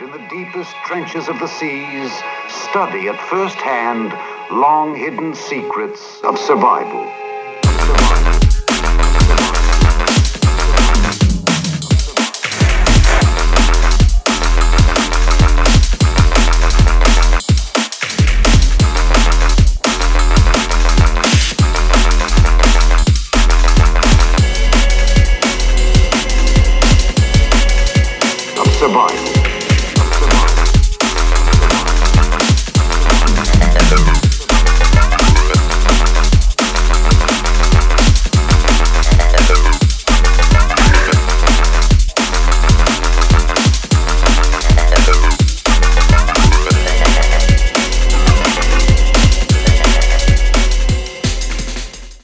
and in the deepest trenches of the seas, study at first hand long hidden secrets of survival. survive.